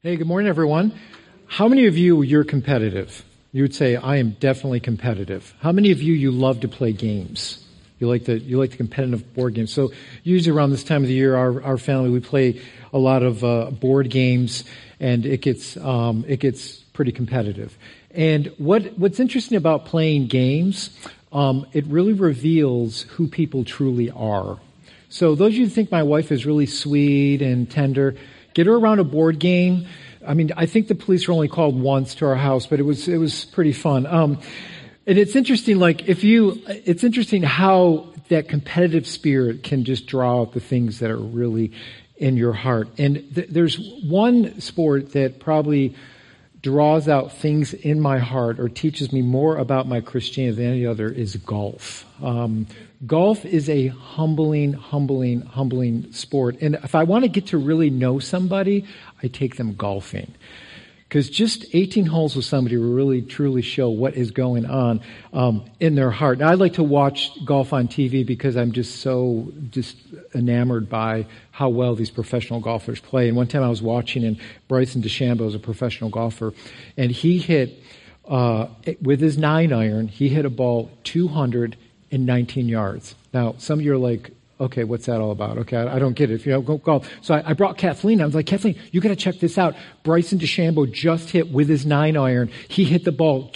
Hey, good morning, everyone. How many of you you're competitive? You would say, "I am definitely competitive." How many of you you love to play games? You like the you like the competitive board games. So usually around this time of the year, our our family we play a lot of uh, board games, and it gets um, it gets pretty competitive. And what what's interesting about playing games, um, it really reveals who people truly are. So those of you who think my wife is really sweet and tender, get her around a board game. I mean, I think the police were only called once to our house, but it was it was pretty fun. Um, and it's interesting, like if you, it's interesting how that competitive spirit can just draw out the things that are really in your heart. And th- there's one sport that probably draws out things in my heart or teaches me more about my Christianity than any other is golf. Um, golf is a humbling, humbling, humbling sport. And if I want to get to really know somebody, I take them golfing. Because just 18 holes with somebody will really truly show what is going on um, in their heart. Now, I like to watch golf on TV because I'm just so just enamored by how well these professional golfers play. And one time I was watching, and Bryson DeChambeau is a professional golfer, and he hit uh, with his nine iron. He hit a ball 219 yards. Now, some of you are like, okay, what's that all about? Okay, I, I don't get it. If you don't go golf. So I, I, brought Kathleen. I was like, Kathleen, you got to check this out. Bryson DeChambeau just hit with his nine iron. He hit the ball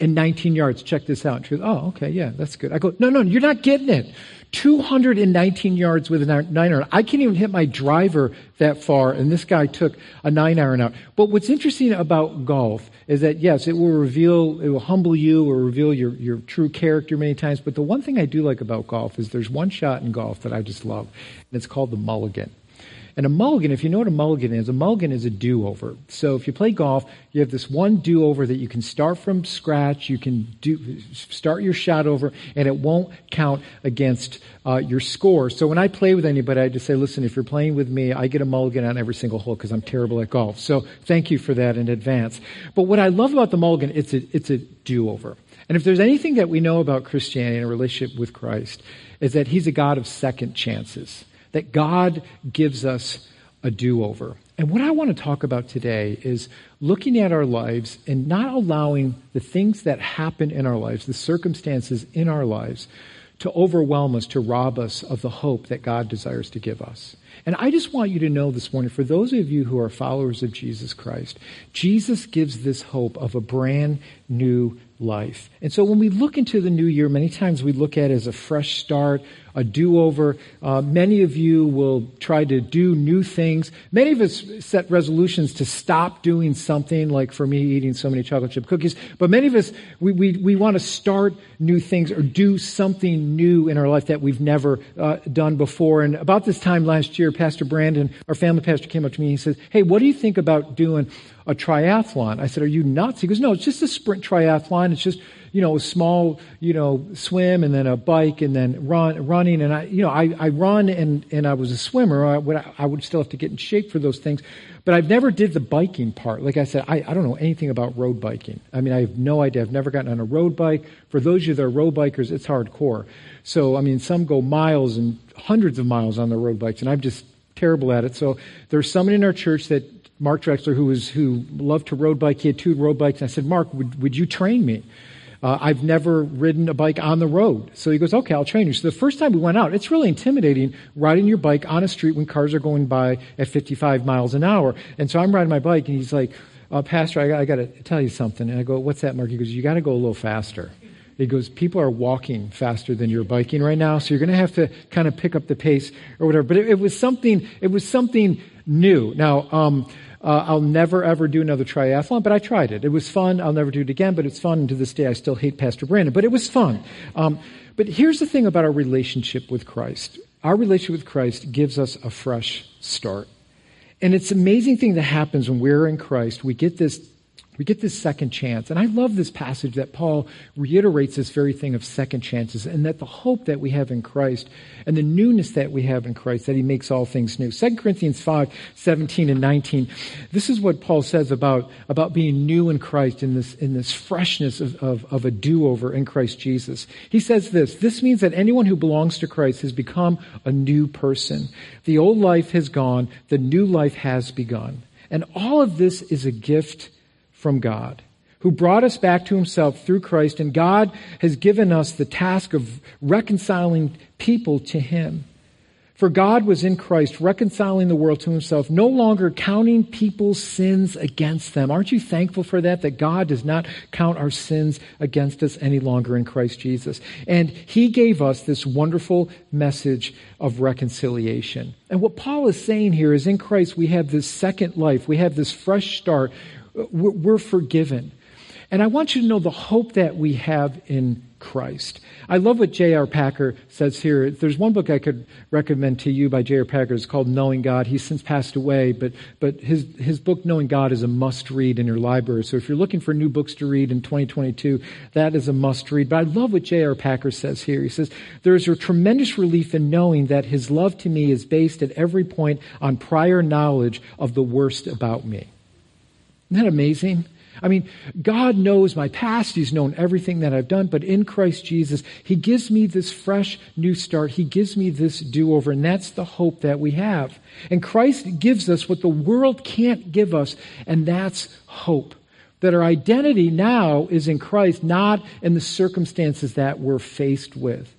219 yards. Check this out. She goes, oh, okay, yeah, that's good. I go, no, no, you're not getting it. 219 yards with a nine iron. I can't even hit my driver that far, and this guy took a nine iron out. But what's interesting about golf is that, yes, it will reveal, it will humble you or reveal your, your true character many times. But the one thing I do like about golf is there's one shot in golf that I just love, and it's called the mulligan. And a mulligan, if you know what a mulligan is, a mulligan is a do over. So if you play golf, you have this one do over that you can start from scratch, you can do, start your shot over, and it won't count against uh, your score. So when I play with anybody, I just say, listen, if you're playing with me, I get a mulligan on every single hole because I'm terrible at golf. So thank you for that in advance. But what I love about the mulligan, it's a, it's a do over. And if there's anything that we know about Christianity and a relationship with Christ, is that He's a God of second chances that God gives us a do over. And what I want to talk about today is looking at our lives and not allowing the things that happen in our lives, the circumstances in our lives, to overwhelm us, to rob us of the hope that God desires to give us. And I just want you to know this morning, for those of you who are followers of Jesus Christ, Jesus gives this hope of a brand new life. And so when we look into the new year, many times we look at it as a fresh start, a do-over. Uh, many of you will try to do new things. Many of us set resolutions to stop doing something, like for me, eating so many chocolate chip cookies. But many of us, we, we, we want to start new things or do something new in our life that we've never uh, done before. And about this time last year, Pastor Brandon, our family pastor, came up to me and he says, hey, what do you think about doing a triathlon? I said, are you nuts? He goes, no, it's just a sprint triathlon. It's just you know, a small, you know, swim and then a bike and then run, running. And I, you know, I, I run and, and I was a swimmer. I would, I would still have to get in shape for those things. But I've never did the biking part. Like I said, I, I don't know anything about road biking. I mean, I have no idea. I've never gotten on a road bike. For those of you that are road bikers, it's hardcore. So, I mean, some go miles and hundreds of miles on their road bikes, and I'm just terrible at it. So there's someone in our church that Mark Drexler, who was who loved to road bike. He had two road bikes, and I said, Mark, would, would you train me? Uh, I've never ridden a bike on the road. So he goes, okay, I'll train you. So the first time we went out, it's really intimidating riding your bike on a street when cars are going by at 55 miles an hour. And so I'm riding my bike and he's like, uh, Pastor, I, I got to tell you something. And I go, what's that, Mark? He goes, you got to go a little faster. He goes, people are walking faster than you're biking right now, so you're going to have to kind of pick up the pace or whatever. But it, it was something, it was something new. Now, um, uh, I'll never ever do another triathlon, but I tried it. It was fun. I'll never do it again, but it's fun. And to this day, I still hate Pastor Brandon, but it was fun. Um, but here's the thing about our relationship with Christ. Our relationship with Christ gives us a fresh start. And it's an amazing thing that happens when we're in Christ. We get this We get this second chance. And I love this passage that Paul reiterates this very thing of second chances and that the hope that we have in Christ and the newness that we have in Christ, that he makes all things new. 2 Corinthians 5, 17 and 19. This is what Paul says about, about being new in Christ in this, in this freshness of, of, of a do-over in Christ Jesus. He says this, this means that anyone who belongs to Christ has become a new person. The old life has gone, the new life has begun. And all of this is a gift from God, who brought us back to himself through Christ, and God has given us the task of reconciling people to him. For God was in Christ reconciling the world to himself, no longer counting people's sins against them. Aren't you thankful for that? That God does not count our sins against us any longer in Christ Jesus. And he gave us this wonderful message of reconciliation. And what Paul is saying here is in Christ we have this second life. We have this fresh start we're forgiven. And I want you to know the hope that we have in Christ. I love what J.R. Packer says here. There's one book I could recommend to you by J.R. Packer. It's called Knowing God. He's since passed away, but, but his, his book, Knowing God, is a must read in your library. So if you're looking for new books to read in 2022, that is a must read. But I love what J.R. Packer says here. He says, There is a tremendous relief in knowing that his love to me is based at every point on prior knowledge of the worst about me. Isn't that amazing? I mean, God knows my past. He's known everything that I've done, but in Christ Jesus, He gives me this fresh new start. He gives me this do over, and that's the hope that we have. And Christ gives us what the world can't give us, and that's hope. That our identity now is in Christ, not in the circumstances that we're faced with.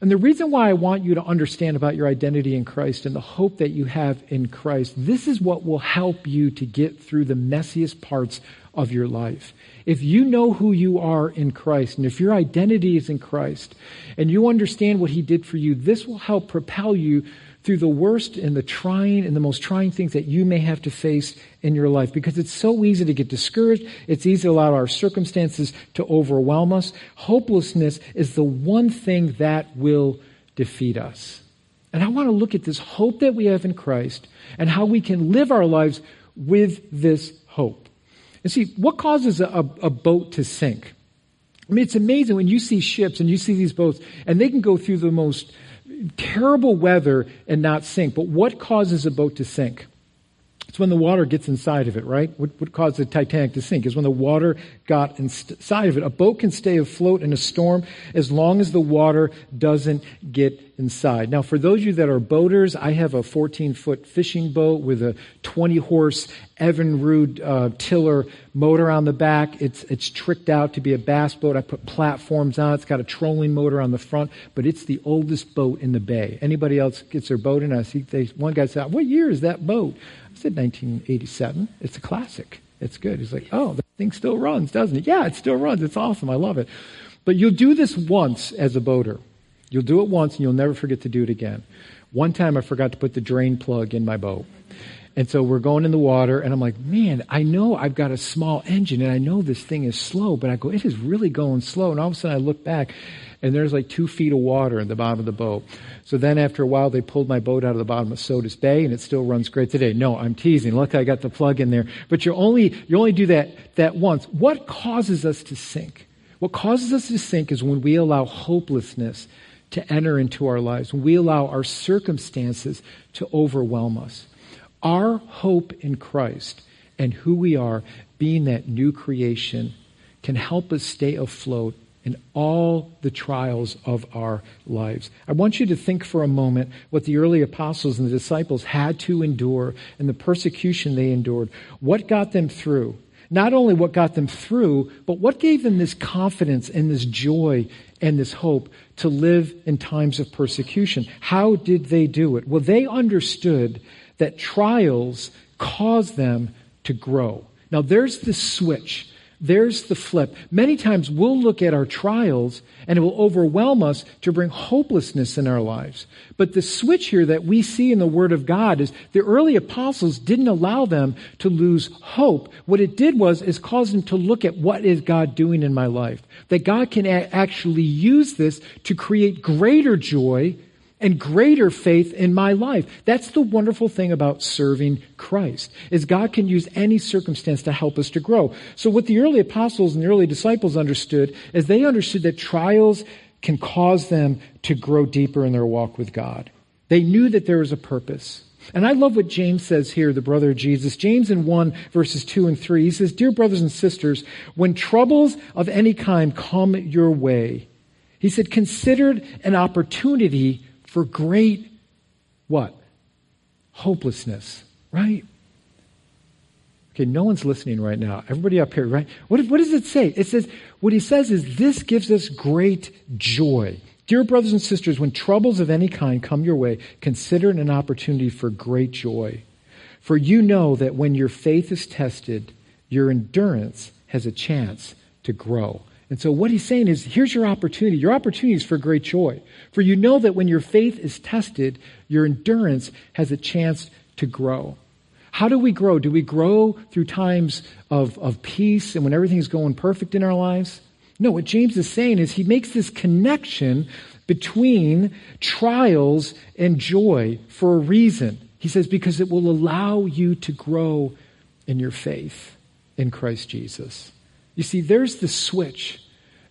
And the reason why I want you to understand about your identity in Christ and the hope that you have in Christ, this is what will help you to get through the messiest parts of your life. If you know who you are in Christ, and if your identity is in Christ, and you understand what He did for you, this will help propel you through the worst and the trying and the most trying things that you may have to face in your life because it's so easy to get discouraged. It's easy to allow our circumstances to overwhelm us. Hopelessness is the one thing that will defeat us. And I want to look at this hope that we have in Christ and how we can live our lives with this hope. And see, what causes a, a, boat to sink? I mean, it's amazing when you see ships and you see these boats, and they can go through the most terrible weather and not sink. But what causes a boat to sink? It's when the water gets inside of it, right? What, what caused the Titanic to sink is when the water got inside of it. A boat can stay afloat in a storm as long as the water doesn't get inside. Now, for those of you that are boaters, I have a 14 foot fishing boat with a 20 horse Evinrude uh, tiller motor on the back. It's, it's tricked out to be a bass boat. I put platforms on. it. It's got a trolling motor on the front, but it's the oldest boat in the bay. Anybody else gets their boat in? I see they, one guy said, what year is that boat? I said 1987. It's a classic. It's good. He's like, oh, the thing still runs, doesn't it? Yeah, it still runs. It's awesome. I love it. But you'll do this once as a boater. You'll do it once and you'll never forget to do it again. One time I forgot to put the drain plug in my boat. And so we're going in the water, and I'm like, man, I know I've got a small engine, and I know this thing is slow, but I go, it is really going slow. And all of a sudden I look back, and there's like two feet of water in the bottom of the boat. So then after a while, they pulled my boat out of the bottom of Sodus Bay, and it still runs great today. No, I'm teasing. Look, I got the plug in there. But you only, you only do that, that once. What causes us to sink? What causes us to sink is when we allow hopelessness to enter into our lives, we allow our circumstances to overwhelm us. Our hope in Christ and who we are, being that new creation, can help us stay afloat in all the trials of our lives. I want you to think for a moment what the early apostles and the disciples had to endure and the persecution they endured. What got them through? Not only what got them through, but what gave them this confidence and this joy and this hope to live in times of persecution. How did they do it? Well, they understood that trials cause them to grow. Now, there's this switch there's the flip. Many times we'll look at our trials and it will overwhelm us to bring hopelessness in our lives. But the switch here that we see in the Word of God is the early apostles didn't allow them to lose hope. What it did was is cause them to look at what is God doing in my life. That God can actually use this to create greater joy and greater faith in my life. That's the wonderful thing about serving Christ, is God can use any circumstance to help us to grow. So what the early apostles and the early disciples understood is they understood that trials can cause them to grow deeper in their walk with God. They knew that there was a purpose. And I love what James says here, the brother of Jesus. James in 1 verses 2 and 3, he says, Dear brothers and sisters, when troubles of any kind come your way, he said, considered an opportunity for great, what? Hopelessness, right? Okay, no one's listening right now. Everybody up here, right? What, what does it say? It says, what he says is, this gives us great joy. Dear brothers and sisters, when troubles of any kind come your way, consider it an opportunity for great joy. For you know that when your faith is tested, your endurance has a chance to grow. And so what he's saying is, here's your opportunity. Your opportunity is for great joy. For you know that when your faith is tested, your endurance has a chance to grow. How do we grow? Do we grow through times of, of peace and when everything's going perfect in our lives? No, what James is saying is he makes this connection between trials and joy for a reason. He says, because it will allow you to grow in your faith in Christ Jesus. You see, there's the switch.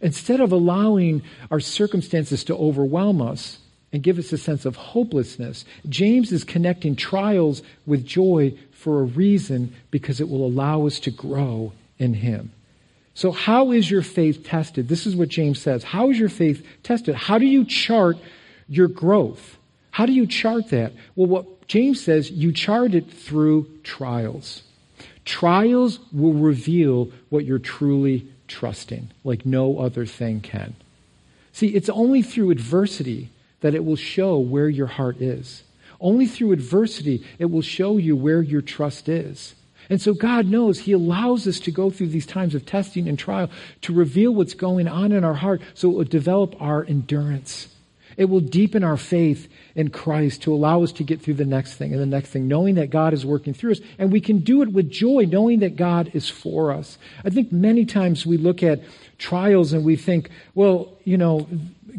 Instead of allowing our circumstances to overwhelm us, and give us a sense of hopelessness. James is connecting trials with joy for a reason because it will allow us to grow in Him. So, how is your faith tested? This is what James says. How is your faith tested? How do you chart your growth? How do you chart that? Well, what James says, you chart it through trials. Trials will reveal what you're truly trusting, like no other thing can. See, it's only through adversity that it will show where your heart is. Only through adversity, it will show you where your trust is. And so God knows He allows us to go through these times of testing and trial to reveal what's going on in our heart so it will develop our endurance. It will deepen our faith in Christ to allow us to get through the next thing and the next thing, knowing that God is working through us. And we can do it with joy, knowing that God is for us. I think many times we look at trials and we think, well, you know,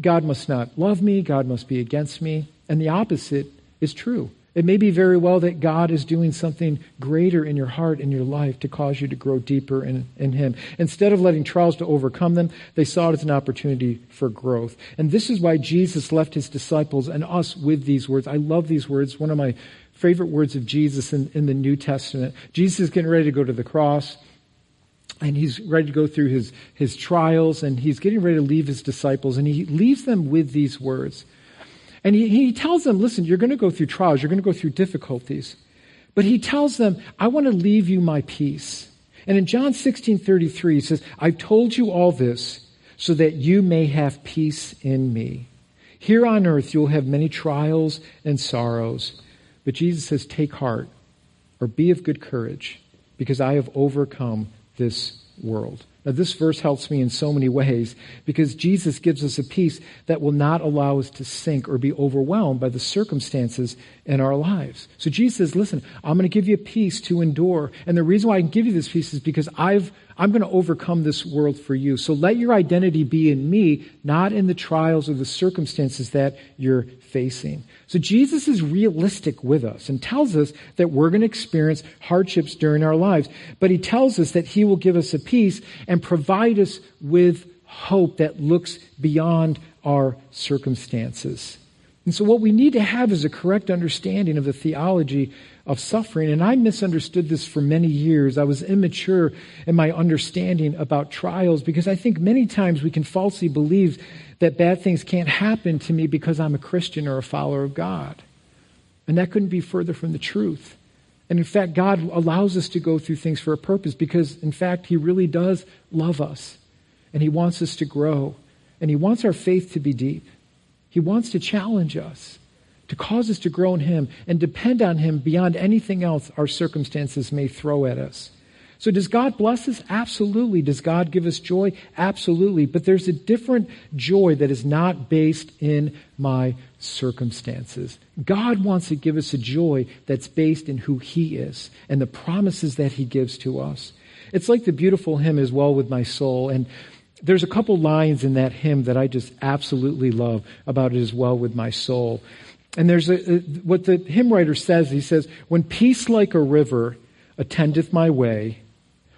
God must not love me, God must be against me. And the opposite is true. It may be very well that God is doing something greater in your heart and your life to cause you to grow deeper in, in Him. Instead of letting trials to overcome them, they saw it as an opportunity for growth. And this is why Jesus left His disciples and us with these words. I love these words. One of my favorite words of Jesus in, in the New Testament. Jesus is getting ready to go to the cross and he's ready to go through his, his trials and he's getting ready to leave his disciples and he leaves them with these words. And he, he tells them, listen, you're going to go through trials, you're going to go through difficulties. But he tells them, I want to leave you my peace. And in John 16 33, he says, I've told you all this so that you may have peace in me. Here on earth, you'll have many trials and sorrows. But Jesus says, take heart or be of good courage because I have overcome this world. Now, this verse helps me in so many ways because Jesus gives us a peace that will not allow us to sink or be overwhelmed by the circumstances in our lives. So Jesus says, listen, I'm going to give you a peace to endure. And the reason why I can give you this peace is because I've, I'm going to overcome this world for you. So let your identity be in me, not in the trials or the circumstances that you're facing. So Jesus is realistic with us and tells us that we're going to experience hardships during our lives. But he tells us that he will give us a peace and provide us with hope that looks beyond our circumstances. And so what we need to have is a correct understanding of the theology of suffering. And I misunderstood this for many years. I was immature in my understanding about trials because I think many times we can falsely believe that bad things can't happen to me because I'm a Christian or a follower of God. And that couldn't be further from the truth. And in fact, God allows us to go through things for a purpose because, in fact, He really does love us. And He wants us to grow. And He wants our faith to be deep. He wants to challenge us, to cause us to grow in Him and depend on Him beyond anything else our circumstances may throw at us. So does God bless us? Absolutely. Does God give us joy? Absolutely. But there's a different joy that is not based in my circumstances. God wants to give us a joy that's based in who He is and the promises that He gives to us. It's like the beautiful hymn as well with my soul. And there's a couple lines in that hymn that I just absolutely love about it as well with my soul. And there's a, what the hymn writer says. He says, "When peace like a river attendeth my way,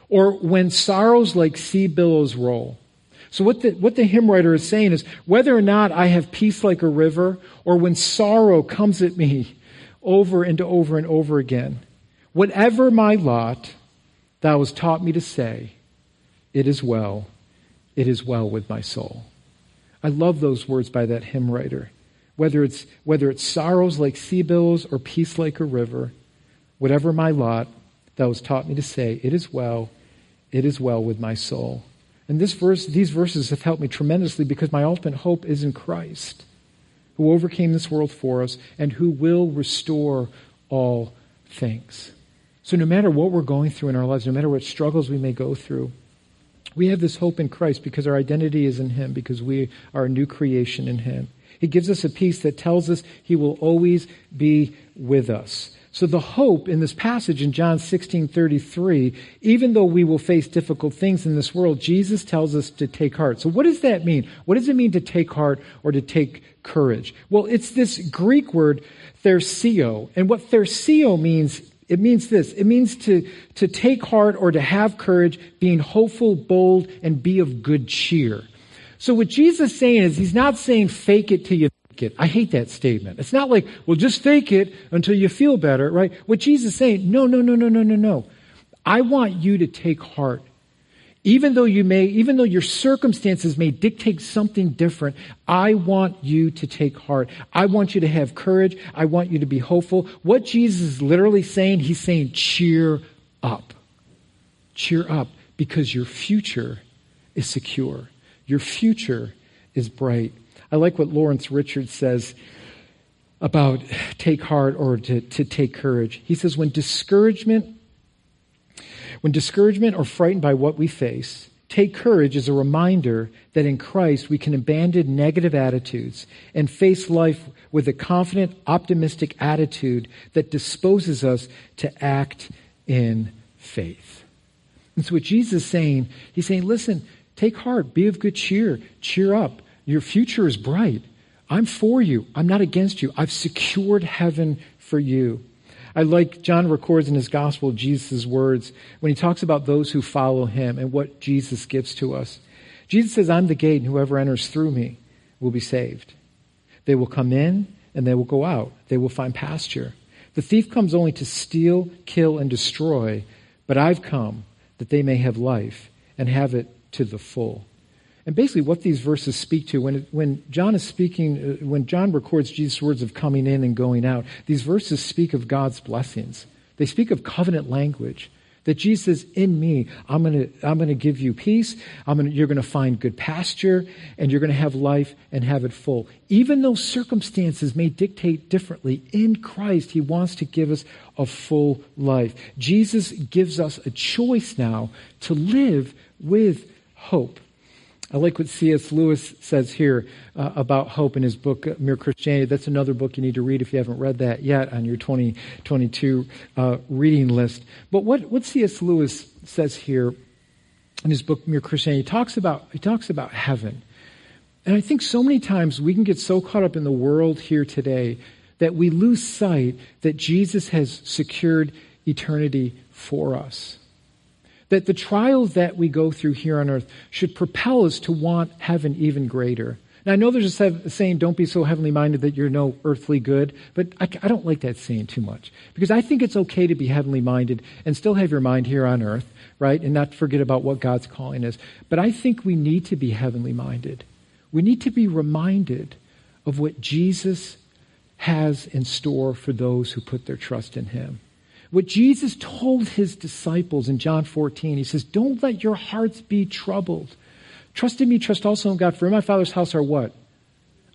or when sorrows like sea billows roll." So what the, what the hymn writer is saying is whether or not I have peace like a river or when sorrow comes at me over and over and over again, whatever my lot, thou hast taught me to say, it is well, it is well with my soul. I love those words by that hymn writer. Whether it's, whether it's sorrows like sea billows or peace like a river, whatever my lot, thou hast taught me to say, it is well, it is well with my soul. And this verse, these verses have helped me tremendously because my ultimate hope is in Christ, who overcame this world for us and who will restore all things. So no matter what we're going through in our lives, no matter what struggles we may go through, we have this hope in Christ because our identity is in Him, because we are a new creation in Him. He gives us a peace that tells us He will always be with us. So the hope in this passage in John 16:33, even though we will face difficult things in this world, Jesus tells us to take heart. So what does that mean? What does it mean to take heart or to take courage? Well, it's this Greek word tharseo. And what tharseo means, it means this. It means to, to take heart or to have courage, being hopeful, bold, and be of good cheer. So what Jesus is saying is he's not saying fake it till you make it. I hate that statement. It's not like, well, just fake it until you feel better, right? What Jesus is saying, no, no, no, no, no, no, no. I want you to take heart. Even though you may, even though your circumstances may dictate something different, I want you to take heart. I want you to have courage. I want you to be hopeful. What Jesus is literally saying, he's saying, cheer up. Cheer up because your future is secure. Your future is bright. I like what Lawrence Richards says about take heart or to, to take courage. He says, when discouragement, when discouragement or frightened by what we face, take courage as a reminder that in Christ we can abandon negative attitudes and face life with a confident, optimistic attitude that disposes us to act in faith. And so what Jesus is saying, he's saying, listen, take heart, be of good cheer, cheer up. Your future is bright. I'm for you. I'm not against you. I've secured heaven for you. I like John records in his gospel Jesus' words when he talks about those who follow him and what Jesus gives to us. Jesus says, I'm the gate, and whoever enters through me will be saved. They will come in and they will go out. They will find pasture. The thief comes only to steal, kill, and destroy, but I've come that they may have life and have it to the full. And basically, what these verses speak to, when, when John is speaking, uh, when John records Jesus' words of coming in and going out, these verses speak of God's blessings. They speak of covenant language. That Jesus says, in me, I'm gonna, I'm gonna give you peace. I'm gonna, you're gonna find good pasture and you're gonna have life and have it full. Even though circumstances may dictate differently, in Christ, He wants to give us a full life. Jesus gives us a choice now to live with hope. I like what C.S. Lewis says here uh, about hope in his book, uh, Mere Christianity. That's another book you need to read if you haven't read that yet on your 2022 uh, reading list. But what, what C.S. Lewis says here in his book, Mere Christianity, he talks about, he talks about heaven. And I think so many times we can get so caught up in the world here today that we lose sight that Jesus has secured eternity for us. That the trials that we go through here on earth should propel us to want heaven even greater. Now, I know there's a saying, don't be so heavenly minded that you're no earthly good, but I, I, don't like that saying too much. Because I think it's okay to be heavenly minded and still have your mind here on earth, right? And not forget about what God's calling is. But I think we need to be heavenly minded. We need to be reminded of what Jesus has in store for those who put their trust in Him. What Jesus told his disciples in John 14, he says, Don't let your hearts be troubled. Trust in me, trust also in God. For in my Father's house are what?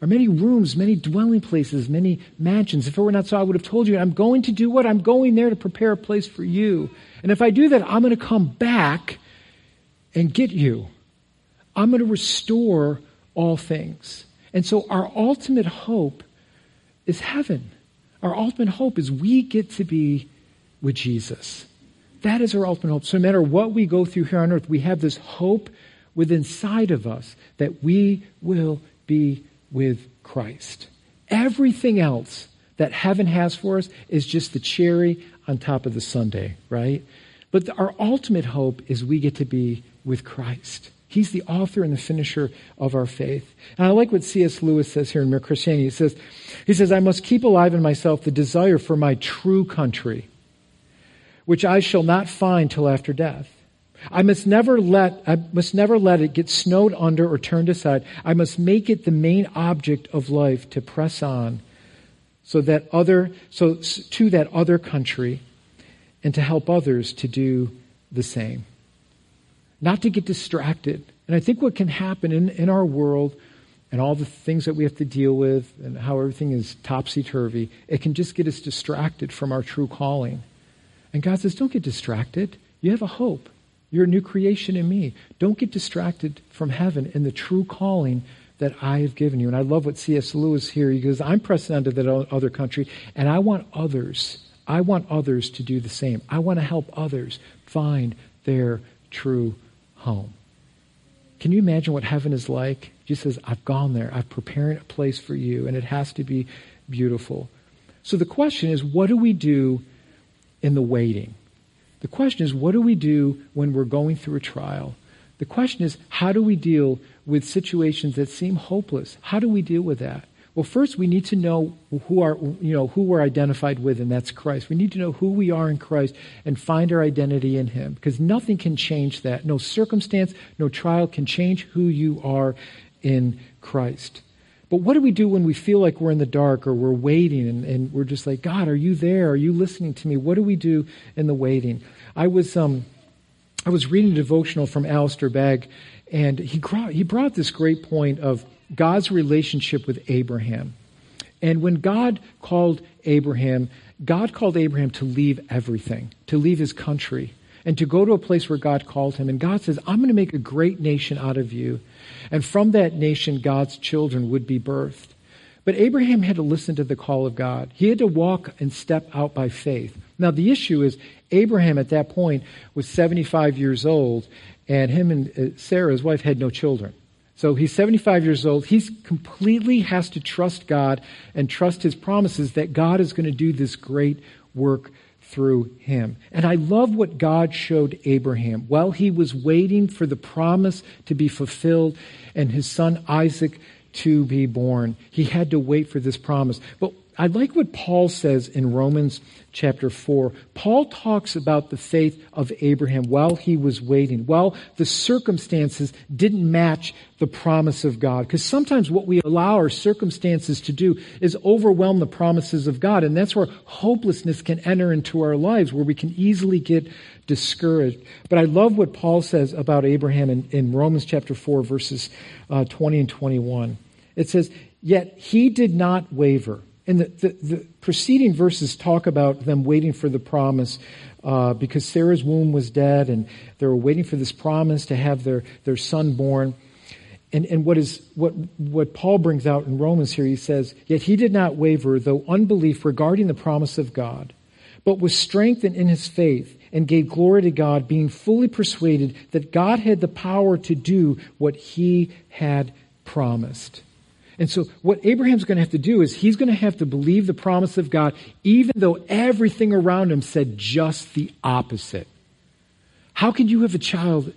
Are many rooms, many dwelling places, many mansions. If it were not so, I would have told you, I'm going to do what? I'm going there to prepare a place for you. And if I do that, I'm going to come back and get you. I'm going to restore all things. And so our ultimate hope is heaven. Our ultimate hope is we get to be with Jesus. That is our ultimate hope. So no matter what we go through here on earth, we have this hope within inside of us that we will be with Christ. Everything else that heaven has for us is just the cherry on top of the sundae, right? But our ultimate hope is we get to be with Christ. He's the author and the finisher of our faith. And I like what C.S. Lewis says here in Mere Christianity. He says, he says, I must keep alive in myself the desire for my true country, which I shall not find till after death. I must never let, I must never let it get snowed under or turned aside. I must make it the main object of life to press on so that other, so to that other country and to help others to do the same not to get distracted. And I think what can happen in, in our world and all the things that we have to deal with and how everything is topsy turvy, it can just get us distracted from our true calling. And God says, don't get distracted. You have a hope. You're a new creation in me. Don't get distracted from heaven and the true calling that I have given you. And I love what C.S. Lewis here. He goes, I'm pressing onto that other country, and I want others. I want others to do the same. I want to help others find their true home. Can you imagine what heaven is like? He says, I've gone there. I've prepared a place for you, and it has to be beautiful. So the question is, what do we do in the waiting? The question is, what do we do when we're going through a trial? The question is, how do we deal with situations that seem hopeless? How do we deal with that? Well, first we need to know who are you know who we're identified with, and that's Christ. We need to know who we are in Christ and find our identity in Him, because nothing can change that. No circumstance, no trial can change who you are in Christ. But what do we do when we feel like we're in the dark or we're waiting and, and we're just like, God, are you there? Are you listening to me? What do we do in the waiting? I was um, I was reading a devotional from Alistair Begg, and he brought, he brought this great point of God's relationship with Abraham. And when God called Abraham, God called Abraham to leave everything, to leave his country, and to go to a place where God called him. And God says, I'm going to make a great nation out of you. And from that nation, God's children would be birthed. But Abraham had to listen to the call of God. He had to walk and step out by faith. Now, the issue is, Abraham at that point was 75 years old, and him and uh, Sarah, his wife, had no children. So he's 75 years old. He completely has to trust God and trust his promises that God is going to do this great work through him. And I love what God showed Abraham. While he was waiting for the promise to be fulfilled and his son Isaac to be born, he had to wait for this promise. But I like what Paul says in Romans chapter 4. Paul talks about the faith of Abraham while he was waiting, while the circumstances didn't match the promise of God. Because sometimes what we allow our circumstances to do is overwhelm the promises of God. And that's where hopelessness can enter into our lives, where we can easily get discouraged. But I love what Paul says about Abraham in, in Romans chapter 4, verses uh, 20 and 21. It says, Yet he did not waver and the, the, the, preceding verses talk about them waiting for the promise uh, because Sarah's womb was dead and they were waiting for this promise to have their, their son born. And, and what, is, what, what Paul brings out in Romans here, he says, Yet he did not waver, though unbelief regarding the promise of God, but was strengthened in his faith and gave glory to God, being fully persuaded that God had the power to do what he had promised. And so what Abraham's going to have to do is he's going to have to believe the promise of God, even though everything around him said just the opposite. How can you have a child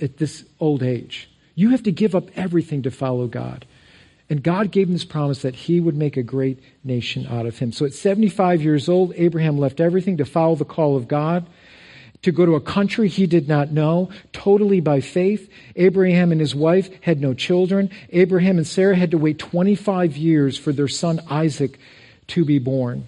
at this old age? You have to give up everything to follow God. And God gave him this promise that he would make a great nation out of him. So at 75 years old, Abraham left everything to follow the call of God to go to a country he did not know, totally by faith. Abraham and his wife had no children. Abraham and Sarah had to wait 25 years for their son Isaac to be born.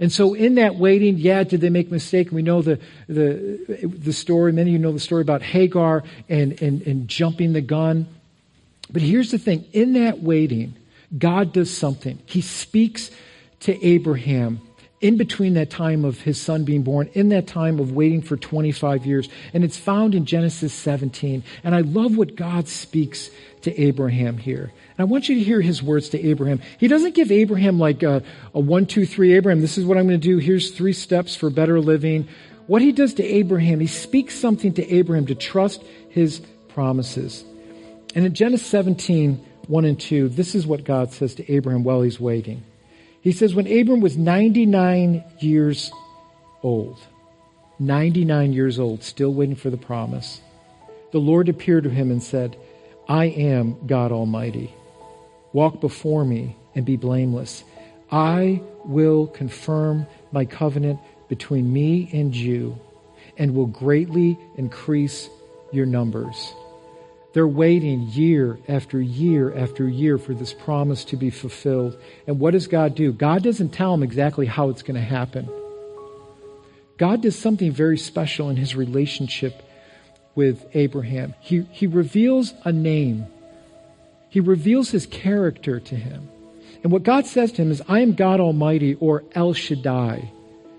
And so in that waiting, yeah, did they make a mistake? We know the, the, the story. Many of you know the story about Hagar and, and, and jumping the gun. But here's the thing. In that waiting, God does something. He speaks to Abraham in between that time of his son being born, in that time of waiting for 25 years. And it's found in Genesis 17. And I love what God speaks to Abraham here. And I want you to hear his words to Abraham. He doesn't give Abraham like a, a one, two, three, Abraham, this is what I'm going to do. Here's three steps for better living. What he does to Abraham, he speaks something to Abraham to trust his promises. And in Genesis 17, 1 and 2, this is what God says to Abraham while he's waiting. He says, When Abram was 99 years old, 99 years old, still waiting for the promise, the Lord appeared to him and said, I am God Almighty. Walk before me and be blameless. I will confirm my covenant between me and you and will greatly increase your numbers. They're waiting year after year after year for this promise to be fulfilled. And what does God do? God doesn't tell them exactly how it's going to happen. God does something very special in his relationship with Abraham. He, he reveals a name, he reveals his character to him. And what God says to him is, I am God Almighty or El Shaddai.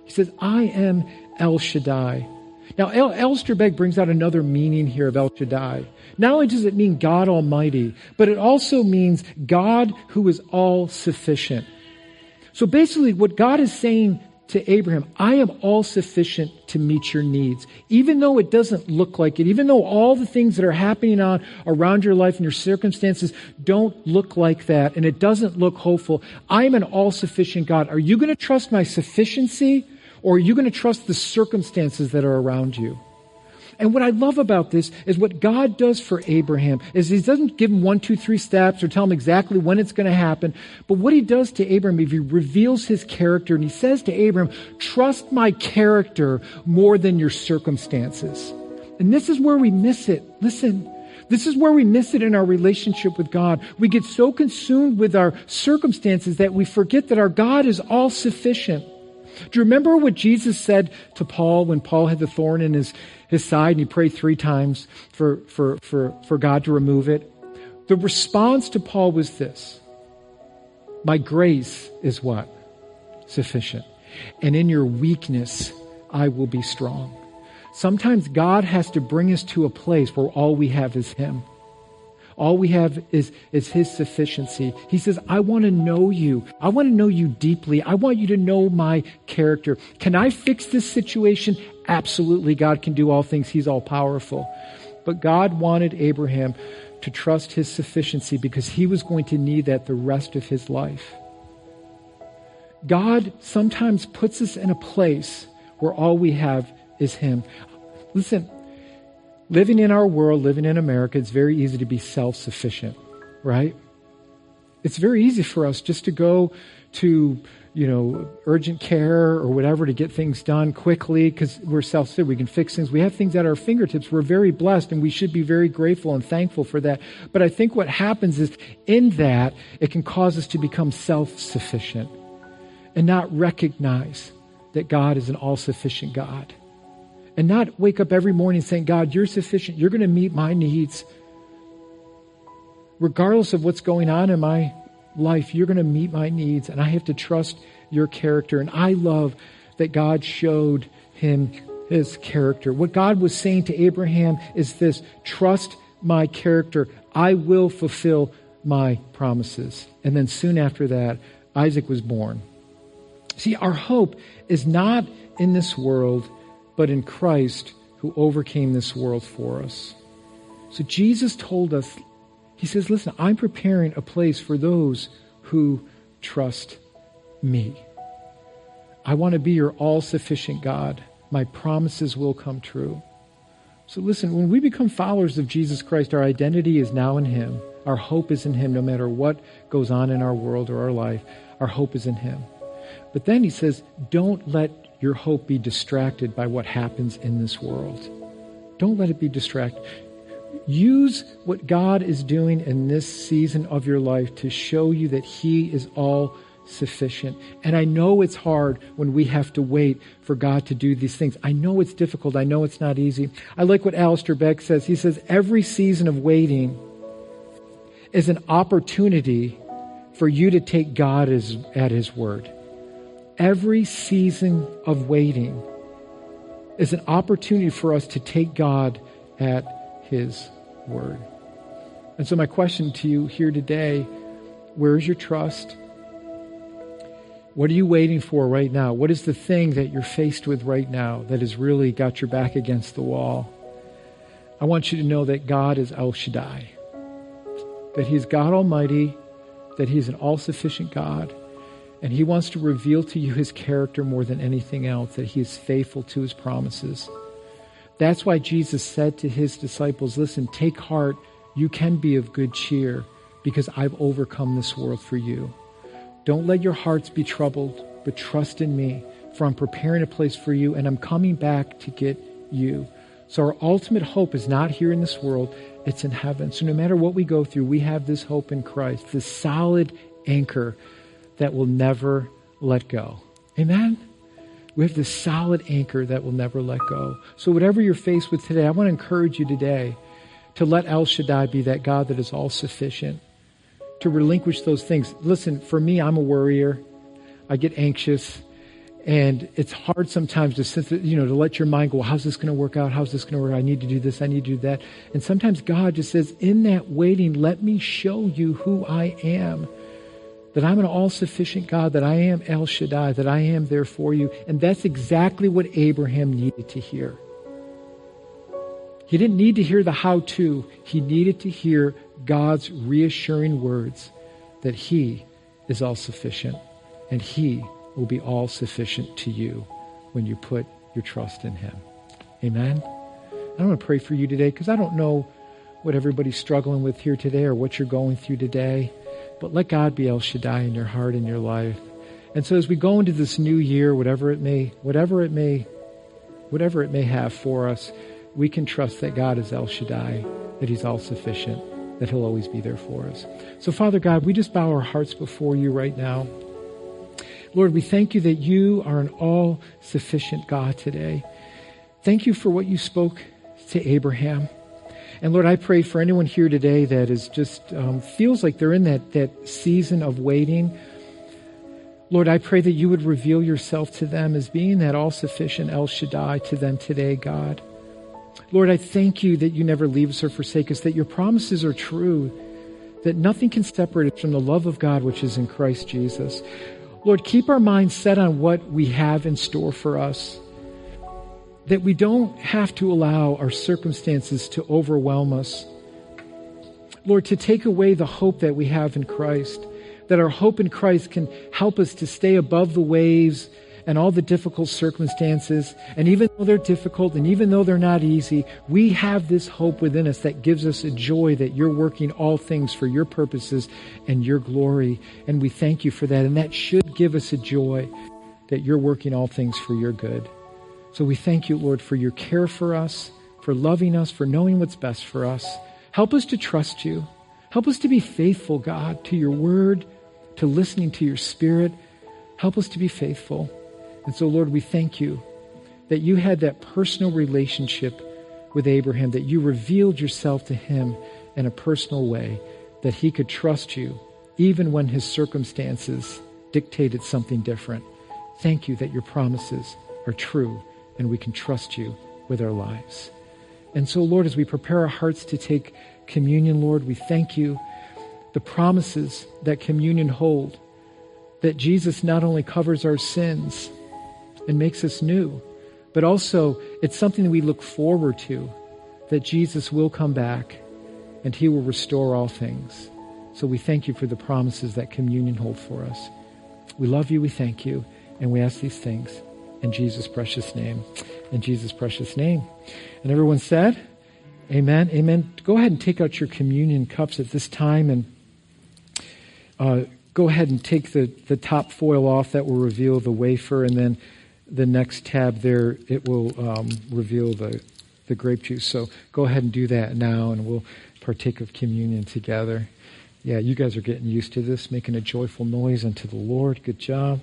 He says, I am El Shaddai. Now, El- Alistair Begg brings out another meaning here of El Shaddai. Not only does it mean God Almighty, but it also means God who is all sufficient. So basically, what God is saying to Abraham, I am all sufficient to meet your needs. Even though it doesn't look like it, even though all the things that are happening on around your life and your circumstances don't look like that and it doesn't look hopeful, I am an all sufficient God. Are you going to trust my sufficiency or are you going to trust the circumstances that are around you? And what I love about this is what God does for Abraham is he doesn't give him one, two, three steps or tell him exactly when it's going to happen. But what he does to Abraham, he reveals his character and he says to Abraham, trust my character more than your circumstances. And this is where we miss it. Listen. This is where we miss it in our relationship with God. We get so consumed with our circumstances that we forget that our God is all sufficient. Do you remember what Jesus said to Paul when Paul had the thorn in his, his side and he prayed three times for, for, for, for God to remove it? The response to Paul was this My grace is what? Sufficient. And in your weakness, I will be strong. Sometimes God has to bring us to a place where all we have is Him. All we have is, is His sufficiency. He says, I want to know you. I want to know you deeply. I want you to know my character. Can I fix this situation? Absolutely. God can do all things. He's all powerful. But God wanted Abraham to trust His sufficiency because he was going to need that the rest of his life. God sometimes puts us in a place where all we have is Him. Listen, living in our world, living in America, it's very easy to be self sufficient, right? It's very easy for us just to go to, you know, urgent care or whatever to get things done quickly because we're self sufficient. We can fix things. We have things at our fingertips. We're very blessed and we should be very grateful and thankful for that. But I think what happens is in that, it can cause us to become self sufficient and not recognize that God is an all sufficient God and not wake up every morning saying, God, you're sufficient. You're going to meet my needs. Regardless of what's going on in my life, you're going to meet my needs. And I have to trust your character. And I love that God showed him his character. What God was saying to Abraham is this trust my character. I will fulfill my promises. And then soon after that, Isaac was born. See, our hope is not in this world but in Christ who overcame this world for us. So Jesus told us, He says, Listen, I'm preparing a place for those who trust me. I want to be your all sufficient God. My promises will come true. So listen, when we become followers of Jesus Christ, our identity is now in Him. Our hope is in Him no matter what goes on in our world or our life. Our hope is in Him. But then He says, don't let your hope be distracted by what happens in this world. Don't let it be distracted. Use what God is doing in this season of your life to show you that He is all sufficient. And I know it's hard when we have to wait for God to do these things. I know it's difficult. I know it's not easy. I like what Alistair Begg says. He says, every season of waiting is an opportunity for you to take God as, at His word every season of waiting is an opportunity for us to take God at His word. And so, my question to you here today where's your trust? What are you waiting for right now? What is the thing that you're faced with right now that has really got your back against the wall? I want you to know that God is El Shaddai. that He's God Almighty, that He's an all sufficient God, and He wants to reveal to you His character more than anything else, that He is faithful to His promises. That's why Jesus said to His disciples, Listen, take heart, you can be of good cheer, because I've overcome this world for you. Don't let your hearts be troubled, but trust in me, for I'm preparing a place for you, and I'm coming back to get you. So our ultimate hope is not here in this world, it's in heaven. So no matter what we go through, we have this hope in Christ, this solid anchor that will never let go. Amen? We have this solid anchor that will never let go. So whatever you're faced with today, I want to encourage you today to let El Shaddai be that God that is all sufficient, to relinquish those things. Listen, for me, I'm a worrier. I get anxious. And it's hard sometimes to sense, you know, to let your mind go, how's this going to work out? How's this going to work? I need to do this. I need to do that. And sometimes God just says, in that waiting, let me show you who I am. That I'm an all sufficient God, that I am El Shaddai, that I am there for you. And that's exactly what Abraham needed to hear. He didn't need to hear the how to, he needed to hear God's reassuring words that he is all sufficient and he will be all sufficient to you when you put your trust in Him. Amen? I want to pray for you today because I don't know what everybody's struggling with here today or what you're going through today, but let God be El Shaddai in your heart and your life. And so as we go into this new year, whatever it may, whatever it may, whatever it may have for us, we can trust that God is El Shaddai, that He's all sufficient, that He'll always be there for us. So Father God, we just bow our hearts before you right now. Lord, we thank you that you are an all sufficient God today. Thank you for what you spoke to Abraham. And Lord, I pray for anyone here today that is just um, feels like they're in that, that season of waiting. Lord, I pray that you would reveal yourself to them as being that all sufficient El Shaddai to them today, God. Lord, I thank you that you never leave us or forsake us, that your promises are true, that nothing can separate us from the love of God which is in Christ Jesus. Lord, keep our minds set on what we have in store for us. That we don't have to allow our circumstances to overwhelm us. Lord, to take away the hope that we have in Christ. That our hope in Christ can help us to stay above the waves and all the difficult circumstances. And even though they're difficult and even though they're not easy, we have this hope within us that gives us a joy that you're working all things for your purposes and your glory. And we thank you for that. And that should give us a joy that you're working all things for your good. So we thank you, Lord, for your care for us, for loving us, for knowing what's best for us. Help us to trust you. Help us to be faithful, God, to your word, to listening to your spirit. Help us to be faithful. And so, Lord, we thank you that you had that personal relationship with Abraham, that you revealed yourself to him in a personal way, that he could trust you even when his circumstances dictated something different. Thank you that your promises are true and we can trust you with our lives. And so, Lord, as we prepare our hearts to take communion, Lord, we thank you the promises that communion hold, that Jesus not only covers our sins, and makes us new. But also, it's something that we look forward to that Jesus will come back and he will restore all things. So we thank you for the promises that communion holds for us. We love you, we thank you, and we ask these things in Jesus' precious name. In Jesus' precious name. And everyone said, Amen. Amen. Go ahead and take out your communion cups at this time and uh, go ahead and take the, the top foil off that will reveal the wafer and then the next tab there, it will um, reveal the, the grape juice. So go ahead and do that now, and we'll partake of communion together. Yeah, you guys are getting used to this, making a joyful noise unto the Lord. Good job.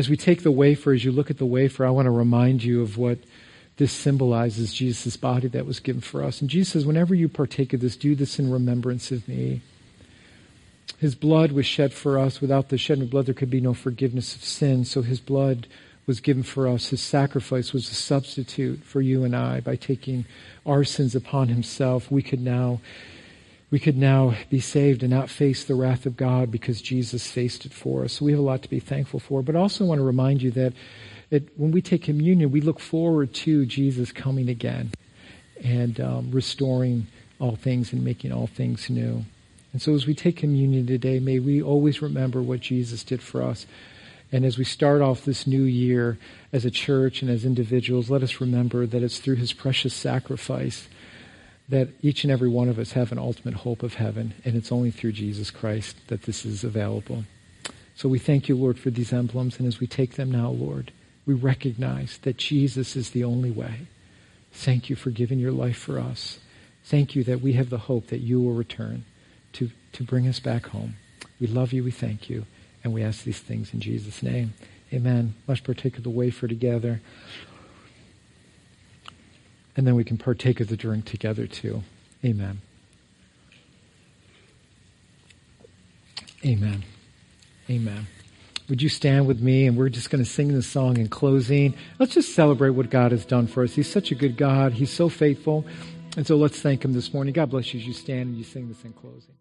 As we take the wafer, as you look at the wafer, I want to remind you of what this symbolizes Jesus' body that was given for us. And Jesus says, whenever you partake of this, do this in remembrance of me. His blood was shed for us. Without the shedding of blood, there could be no forgiveness of sin. So his blood was given for us. His sacrifice was a substitute for you and I. By taking our sins upon himself, we could now we could now be saved and not face the wrath of God because Jesus faced it for us. So we have a lot to be thankful for. But I also want to remind you that it, when we take communion, we look forward to Jesus coming again and um, restoring all things and making all things new. And so as we take communion today, may we always remember what Jesus did for us. And as we start off this new year as a church and as individuals, let us remember that it's through his precious sacrifice that each and every one of us have an ultimate hope of heaven. And it's only through Jesus Christ that this is available. So we thank you, Lord, for these emblems. And as we take them now, Lord, we recognize that Jesus is the only way. Thank you for giving your life for us. Thank you that we have the hope that you will return to, to bring us back home. We love you. We thank you. And we ask these things in Jesus' name. Amen. Let's partake of the wafer together. And then we can partake of the drink together too. Amen. Amen. Amen. Would you stand with me? And we're just going to sing this song in closing. Let's just celebrate what God has done for us. He's such a good God. He's so faithful. And so let's thank Him this morning. God bless you as you stand and you sing this in closing.